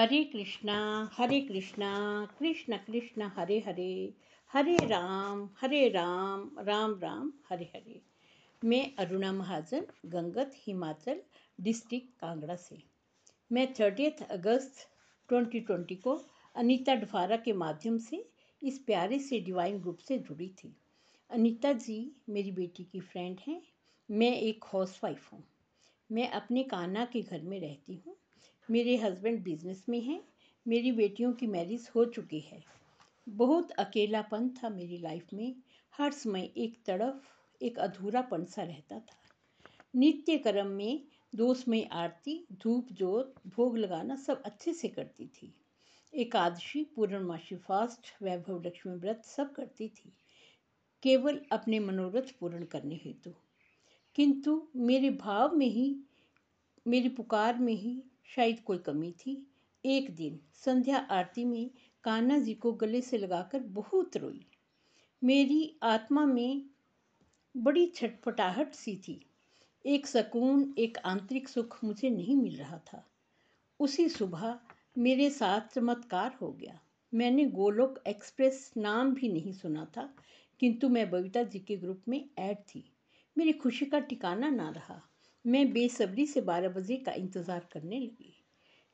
हरे कृष्णा हरे कृष्णा, कृष्ण कृष्ण, हरे हरे हरे राम हरे राम राम राम, हरे हरे। मैं अरुणा महाजन, गंगत हिमाचल, डिस्ट्रिक्ट कांगड़ा से। मैं थर्टियथ अगस्त 2020 को अनीता डफारा के माध्यम से इस प्यारे से डिवाइन ग्रुप से जुड़ी थी। अनीता जी मेरी बेटी की फ्रेंड हैं। मैं एक हाउस वाइफ हूँ। मैं अपने कान्हा के घर में रहती हूँ। मेरे हस्बैंड बिज़नेस में हैं। मेरी बेटियों की मैरिज हो चुकी है। बहुत अकेलापन था मेरी लाइफ में। हर समय एक तड़फ एक अधूरापन सा रहता था। नित्य कर्म में दोषमय आरती, धूप जोत, भोग लगाना सब अच्छे से करती थी। एकादशी, पूर्णमासी फास्ट वैभव लक्ष्मी व्रत सब करती थी। केवल अपने मनोरथ पूर्ण करने हेतु। किंतु मेरे भाव में ही, मेरी पुकार में ही शायद कोई कमी थी। एक दिन संध्या आरती में कान्हा जी को गले से लगाकर बहुत रोई। मेरी आत्मा में बड़ी छटपटाहट सी थी। एक सकून, एक आंतरिक सुख मुझे नहीं मिल रहा था। उसी सुबह मेरे साथ चमत्कार हो गया। मैंने गोलोक एक्सप्रेस नाम भी नहीं सुना था, किंतु मैं बबीता जी के ग्रुप में ऐड थी। मेरी खुशी का ठिकाना ना रहा। मैं बेसब्री से बारह बजे का इंतज़ार करने लगी।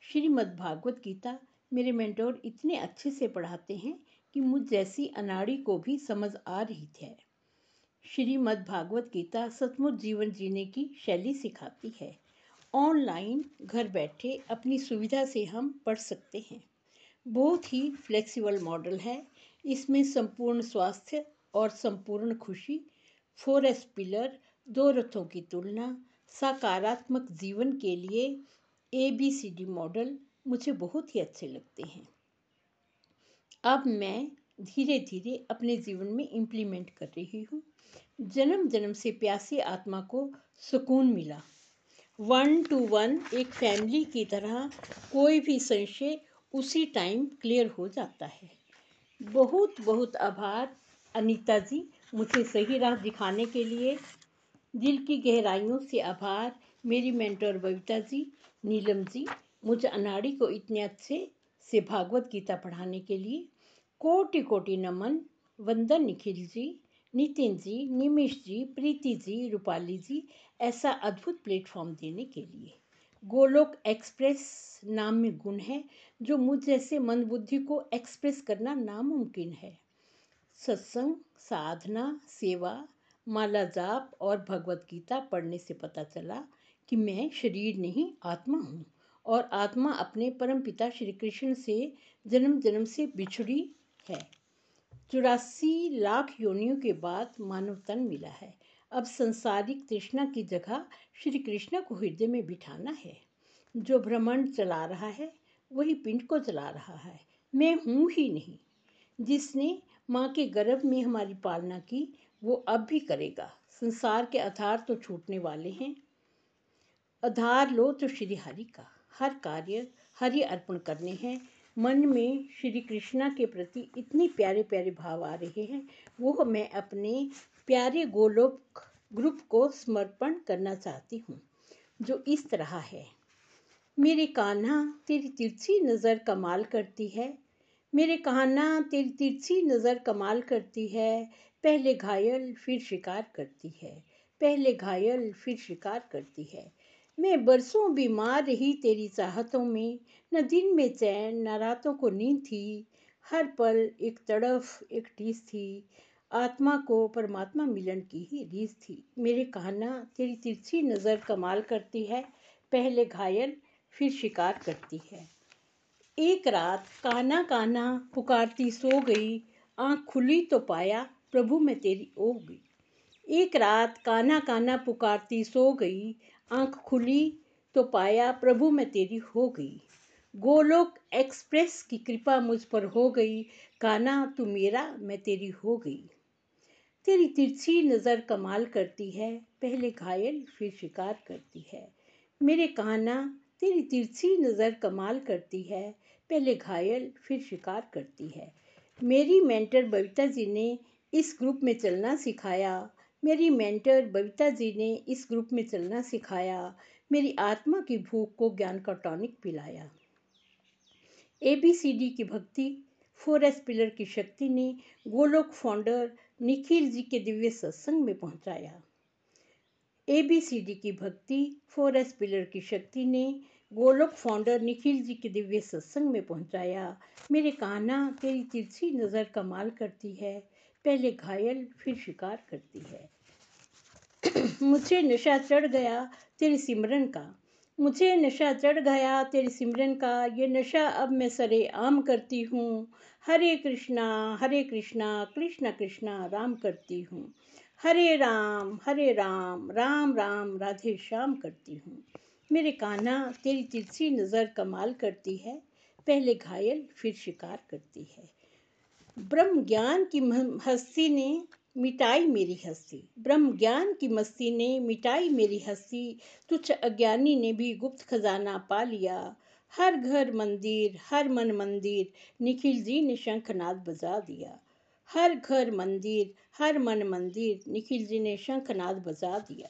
श्रीमद् भागवत गीता मेरे मेंटोर इतने अच्छे से पढ़ाते हैं कि मुझ जैसी अनाड़ी को भी समझ आ रही थी श्रीमद् भागवत गीता सचमुच जीवन जीने की शैली सिखाती है। ऑनलाइन घर बैठे अपनी सुविधा से हम पढ़ सकते हैं। बहुत ही फ्लेक्सिबल मॉडल है। इसमें संपूर्ण स्वास्थ्य और संपूर्ण खुशी, फोर एस पिलर, दो रथों की तुलना सकारात्मक जीवन के लिए A B C D model मुझे बहुत ही अच्छे लगते हैं। अब मैं धीरे धीरे अपने जीवन में इम्प्लीमेंट कर रही हूँ। जन्म जन्म से प्यासी आत्मा को सुकून मिला। वन टू वन एक फैमिली की तरह कोई भी संशय उसी टाइम क्लियर हो जाता है। बहुत बहुत आभार अनीता जी मुझे सही राह दिखाने के लिए। दिल की गहराइयों से आभार। मेरी मेंटर बबीता जी, नीलम जी, मुझ अनाड़ी को इतने अच्छे से भागवत गीता पढ़ाने के लिए। कोटि कोटि नमन। वंदन निखिल जी, नितिन जी निमिष जी, प्रीति जी, रूपाली जी, ऐसा अद्भुत प्लेटफॉर्म देने के लिए। गोलोक एक्सप्रेस नाम में गुण है, जो मुझ जैसे मंदबुद्धि को एक्सप्रेस करना नामुमकिन है। सत्संग, साधना, सेवा माला जाप और भगवत गीता पढ़ने से पता चला कि मैं शरीर नहीं, आत्मा हूँ और आत्मा अपने परम पिता श्री कृष्ण से जन्म जन्म से बिछड़ी है। चौरासी लाख योनियों के बाद मानव तन मिला है। अब संसारिक तृष्णा की जगह श्री कृष्ण को हृदय में बिठाना है। जो ब्रह्मांड चला रहा है, वही पिंड को चला रहा है। मैं हूँ ही नहीं। जिसने माँ के गर्भ में हमारी पालना की वो अब भी करेगा। संसार के आधार तो छूटने वाले हैं। आधार लो तो श्री हरि का। हर कार्य, हरि अर्पण करने हैं। मन में श्री कृष्णा के प्रति इतने प्यारे प्यारे भाव आ रहे हैं। वो मैं अपने प्यारे गोलोक ग्रुप को समर्पण करना चाहती हूँ, जो इस तरह है। मेरे कान्हा तेरी तिरछी नज़र कमाल करती है। मेरे कान्हा तेरी तिरछी नज़र कमाल करती है। पहले घायल, फिर शिकार करती है। पहले घायल, फिर शिकार करती है। मैं बरसों बीमार रही तेरी चाहतों में। न दिन में चैन, न रातों को नींद थी। हर पल एक तड़फ, एक टीस थी। आत्मा को परमात्मा मिलन की ही रीस थी। मेरे कहना, तेरी तिरछी नज़र कमाल करती है। पहले घायल, फिर शिकार करती है। एक रात काना काना पुकारती सो गई। आँख खुली तो पाया प्रभु मैं तेरी ओ गई। एक रात काना काना पुकारती सो गई, आँख खुली तो पाया प्रभु मैं तेरी हो गई। गोलोक एक्सप्रेस की कृपा मुझ पर हो गई, काना तू मेरा, मैं तेरी हो गई। तेरी तिरछी नज़र कमाल करती है, पहले घायल, फिर शिकार करती है। मेरे काना तेरी तिरछी नज़र कमाल करती है, पहले घायल, फिर शिकार करती है। मेरी मेंटर बबीता जी ने इस ग्रुप में चलना सिखाया। मेरी मेंटर बबीता जी ने इस ग्रुप में चलना सिखाया। मेरी आत्मा की भूख को ज्ञान का टॉनिक पिलाया। ए बी सी डी की भक्ति, फोर एस पिलर की शक्ति ने गोलोक फाउंडर निखिल जी के दिव्य सत्संग में पहुँचाया। ए बी सी डी की भक्ति, फोर एस पिलर की शक्ति ने गोलोक फाउंडर निखिल जी के दिव्य सत्संग में पहुँचाया। मेरे काना तेरी तिरछी नज़र कमाल करती है। पहले घायल, फिर शिकार करती है। मुझे नशा चढ़ गया, तेरी सिमरन का। मुझे नशा चढ़ गया, तेरी सिमरन का। ये नशा अब मैं सरे आम करती हूँ। हरे कृष्णा हरे कृष्णा कृष्णा कृष्णा राम करती हूँ। हरे राम हरे राम राम राम, राधे श्याम करती हूँ। मेरे कान्हा, तेरी तिरछी नज़र कमाल करती है। पहले घायल, फिर शिकार करती है। ब्रह्म ज्ञान की हस्ती ने मिटाई मेरी हस्ती। ब्रह्म ज्ञान की मस्ती ने मिटाई मेरी हस्ती। तुच्छ अज्ञानी ने भी गुप्त खजाना पा लिया। हर घर मंदिर, हर मन मंदिर, निखिल जी ने शंखनाद बजा दिया। हर घर मंदिर, हर मन मंदिर, निखिल जी ने शंखनाद बजा दिया।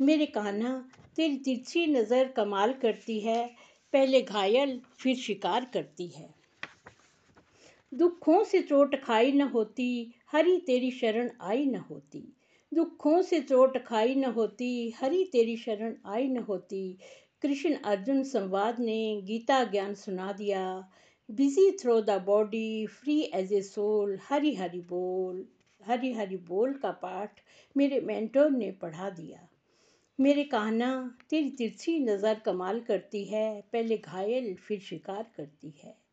मेरे कान्हा, तेरी तिरछी नज़र कमाल करती है, पहले घायल, फिर शिकार करती है। दुखों से चोट खाई न होती, हरी तेरी शरण आई न होती। दुखों से चोट खाई न होती, हरी तेरी शरण आई न होती। कृष्ण अर्जुन संवाद ने गीता ज्ञान सुना दिया। Busy through the body free as a soul Hari Hari बोल, हरी हरी बोल का पाठ मेरे मेंटोर ने पढ़ा दिया। मेरे कहना तेरी तिरछी नज़र कमाल करती है, पहले घायल फिर शिकार करती है।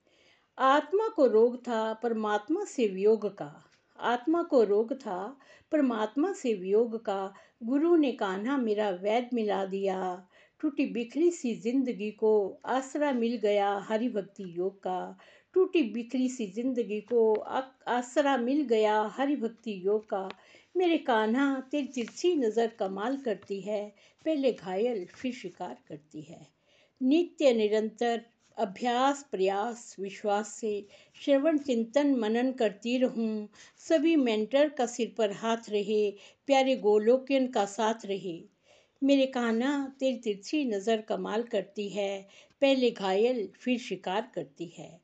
आत्मा को रोग था, परमात्मा से वियोग का। आत्मा को रोग था, परमात्मा से वियोग का। गुरु ने कान्हा मेरा वैद मिला दिया। टूटी बिखरी सी ज़िंदगी को आसरा मिल गया हरि भक्ति योग का। टूटी बिखरी सी ज़िंदगी को आसरा मिल गया हरि भक्ति योग का। मेरे कान्हा, तेरी तिरछी नज़र कमाल करती है, पहले घायल फिर शिकार करती है। नित्य निरंतर अभ्यास, प्रयास, विश्वास से श्रवण, चिंतन, मनन करती रहूँ। सभी मेंटर का सिर पर हाथ रहे, प्यारे गोलोकियन का साथ रहे। मेरे कहना तेरी तिरछी नज़र कमाल करती है। पहले घायल, फिर शिकार करती है।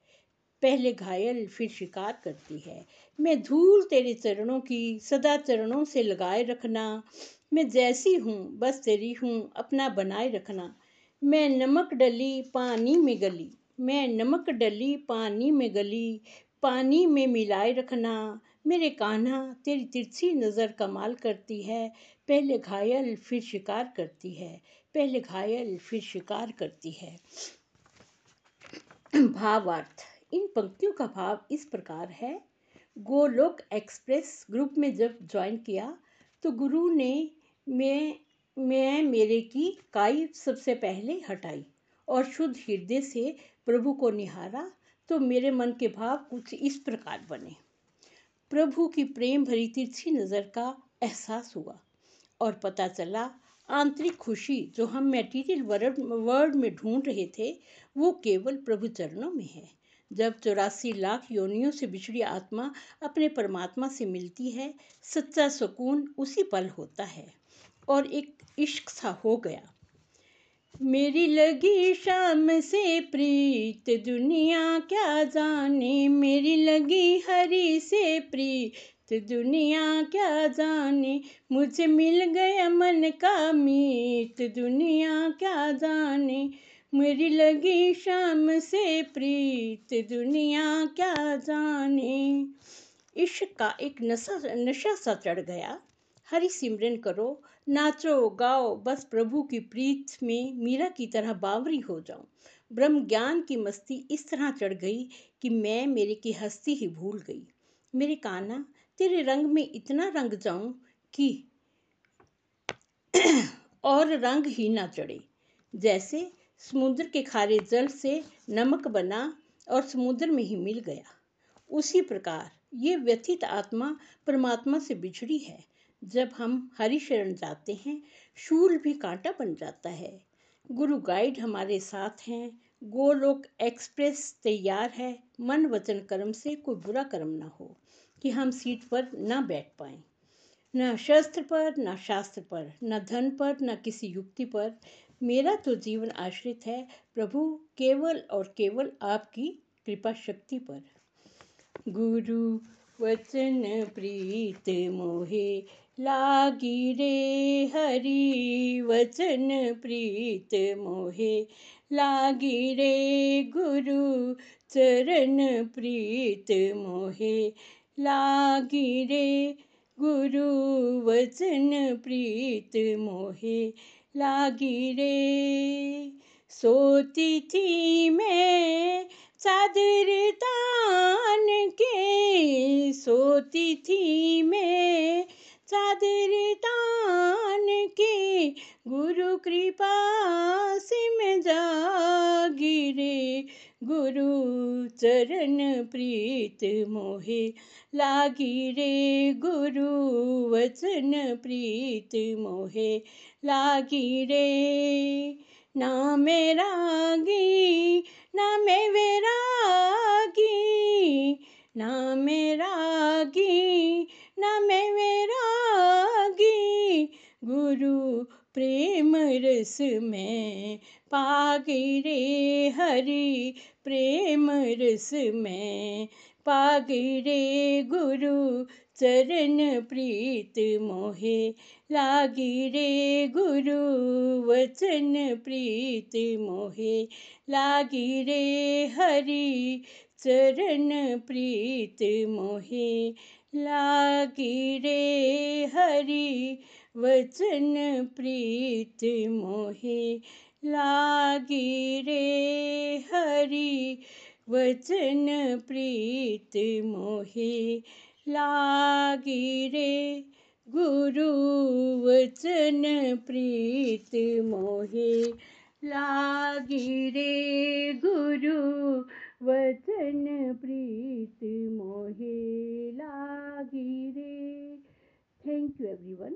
पहले घायल, फिर शिकार करती है। मैं धूल तेरे चरणों की सदा चरणों से लगाए रखना। मैं जैसी हूँ, बस तेरी हूँ, अपना बनाए रखना। मैं नमक डली, पानी में गली। मैं नमक डली, पानी में गली। पानी में मिलाए रखना। मेरे कान्हा तेरी तिरछी नज़र कमाल करती है। पहले घायल, फिर शिकार करती है। पहले घायल, फिर शिकार करती है। भावार्थ। इन पंक्तियों का भाव इस प्रकार है। गोलोक एक्सप्रेस ग्रुप में जब ज्वाइन किया तो गुरु ने मैं मैं मेरे की काई सबसे पहले हटाई और शुद्ध हृदय से प्रभु को निहारा तो मेरे मन के भाव कुछ इस प्रकार बने। प्रभु की प्रेम भरी तिरछी नज़र का एहसास हुआ और पता चला, आंतरिक खुशी जो हम मेटीरियल वर्ड वर्ड में ढूंढ रहे थे, वो केवल प्रभु चरणों में है। जब चौरासी लाख योनियों से बिछड़ी आत्मा अपने परमात्मा से मिलती है, सच्चा सुकून उसी पल होता है और एक इश्क सा हो गया। मेरी लगी शाम से प्रीत, दुनिया क्या जाने? मेरी लगी हरी से प्रीत, दुनिया क्या जाने? मुझे मिल गया मन का मीत, दुनिया क्या जाने? मेरी लगी शाम से प्रीत, दुनिया क्या जाने? इश्क का एक नशा नशा सा चढ़ गया। हरि सिमरन करो नाचो गाओ, बस प्रभु की प्रीत में मीरा की तरह बावरी हो जाऊँ। ब्रह्म ज्ञान की मस्ती इस तरह चढ़ गई कि मैं मेरे की हस्ती ही भूल गई। मेरे काना तेरे रंग में इतना रंग जाऊँ कि और रंग ही ना चढ़े। जैसे समुद्र के खारे जल से नमक बना और समुद्र में ही मिल गया। उसी प्रकार ये व्यथित आत्मा परमात्मा से बिछड़ी है। जब हम हरी शरण जाते हैं, शूल भी कांटा बन जाता है। गुरु गाइड हमारे साथ हैं। गोलोक एक्सप्रेस तैयार है। मन वचन कर्म से कोई बुरा कर्म ना हो, कि हम सीट पर ना बैठ पाए। न शस्त्र पर, न शास्त्र पर, न धन पर, न किसी युक्ति पर। मेरा तो जीवन आश्रित है प्रभु, केवल और केवल आपकी कृपा शक्ति पर। गुरु वचन प्रीत मोहे लागी रे हरि वचन प्रीत मोहे। लागी रे गुरु चरण प्रीत मोहे। लागी रे गुरु वचन प्रीत मोहे। लागी रे सोती थी मैं चादर तान के। सोती थी मैं चादर तान के, गुरु कृपा से मैं जागिरे गुरु चरण प्रीत मोहे लागी रे, गुरु वचन प्रीत मोहे लागी रे। ना मेरा गी ना मैं वैरागी ना गी ना मैं वैरागी गुरु प्रेम रस में पागिरे हरि, प्रेम रस में पागिरे गुरु चरण प्रीत मोहे, लागी रे गुरु वचन प्रीत मोहे, लागी रे हरि चरण प्रीत मोहे, लागी रे हरि वचन प्रीत मोहे लागी रे हरि। वचन प्रीत मोहे लागी रे। गुरु वचन प्रीत मोहे लागी रे। गुरु वचन प्रीत मोहे लागी रे। Thank you everyone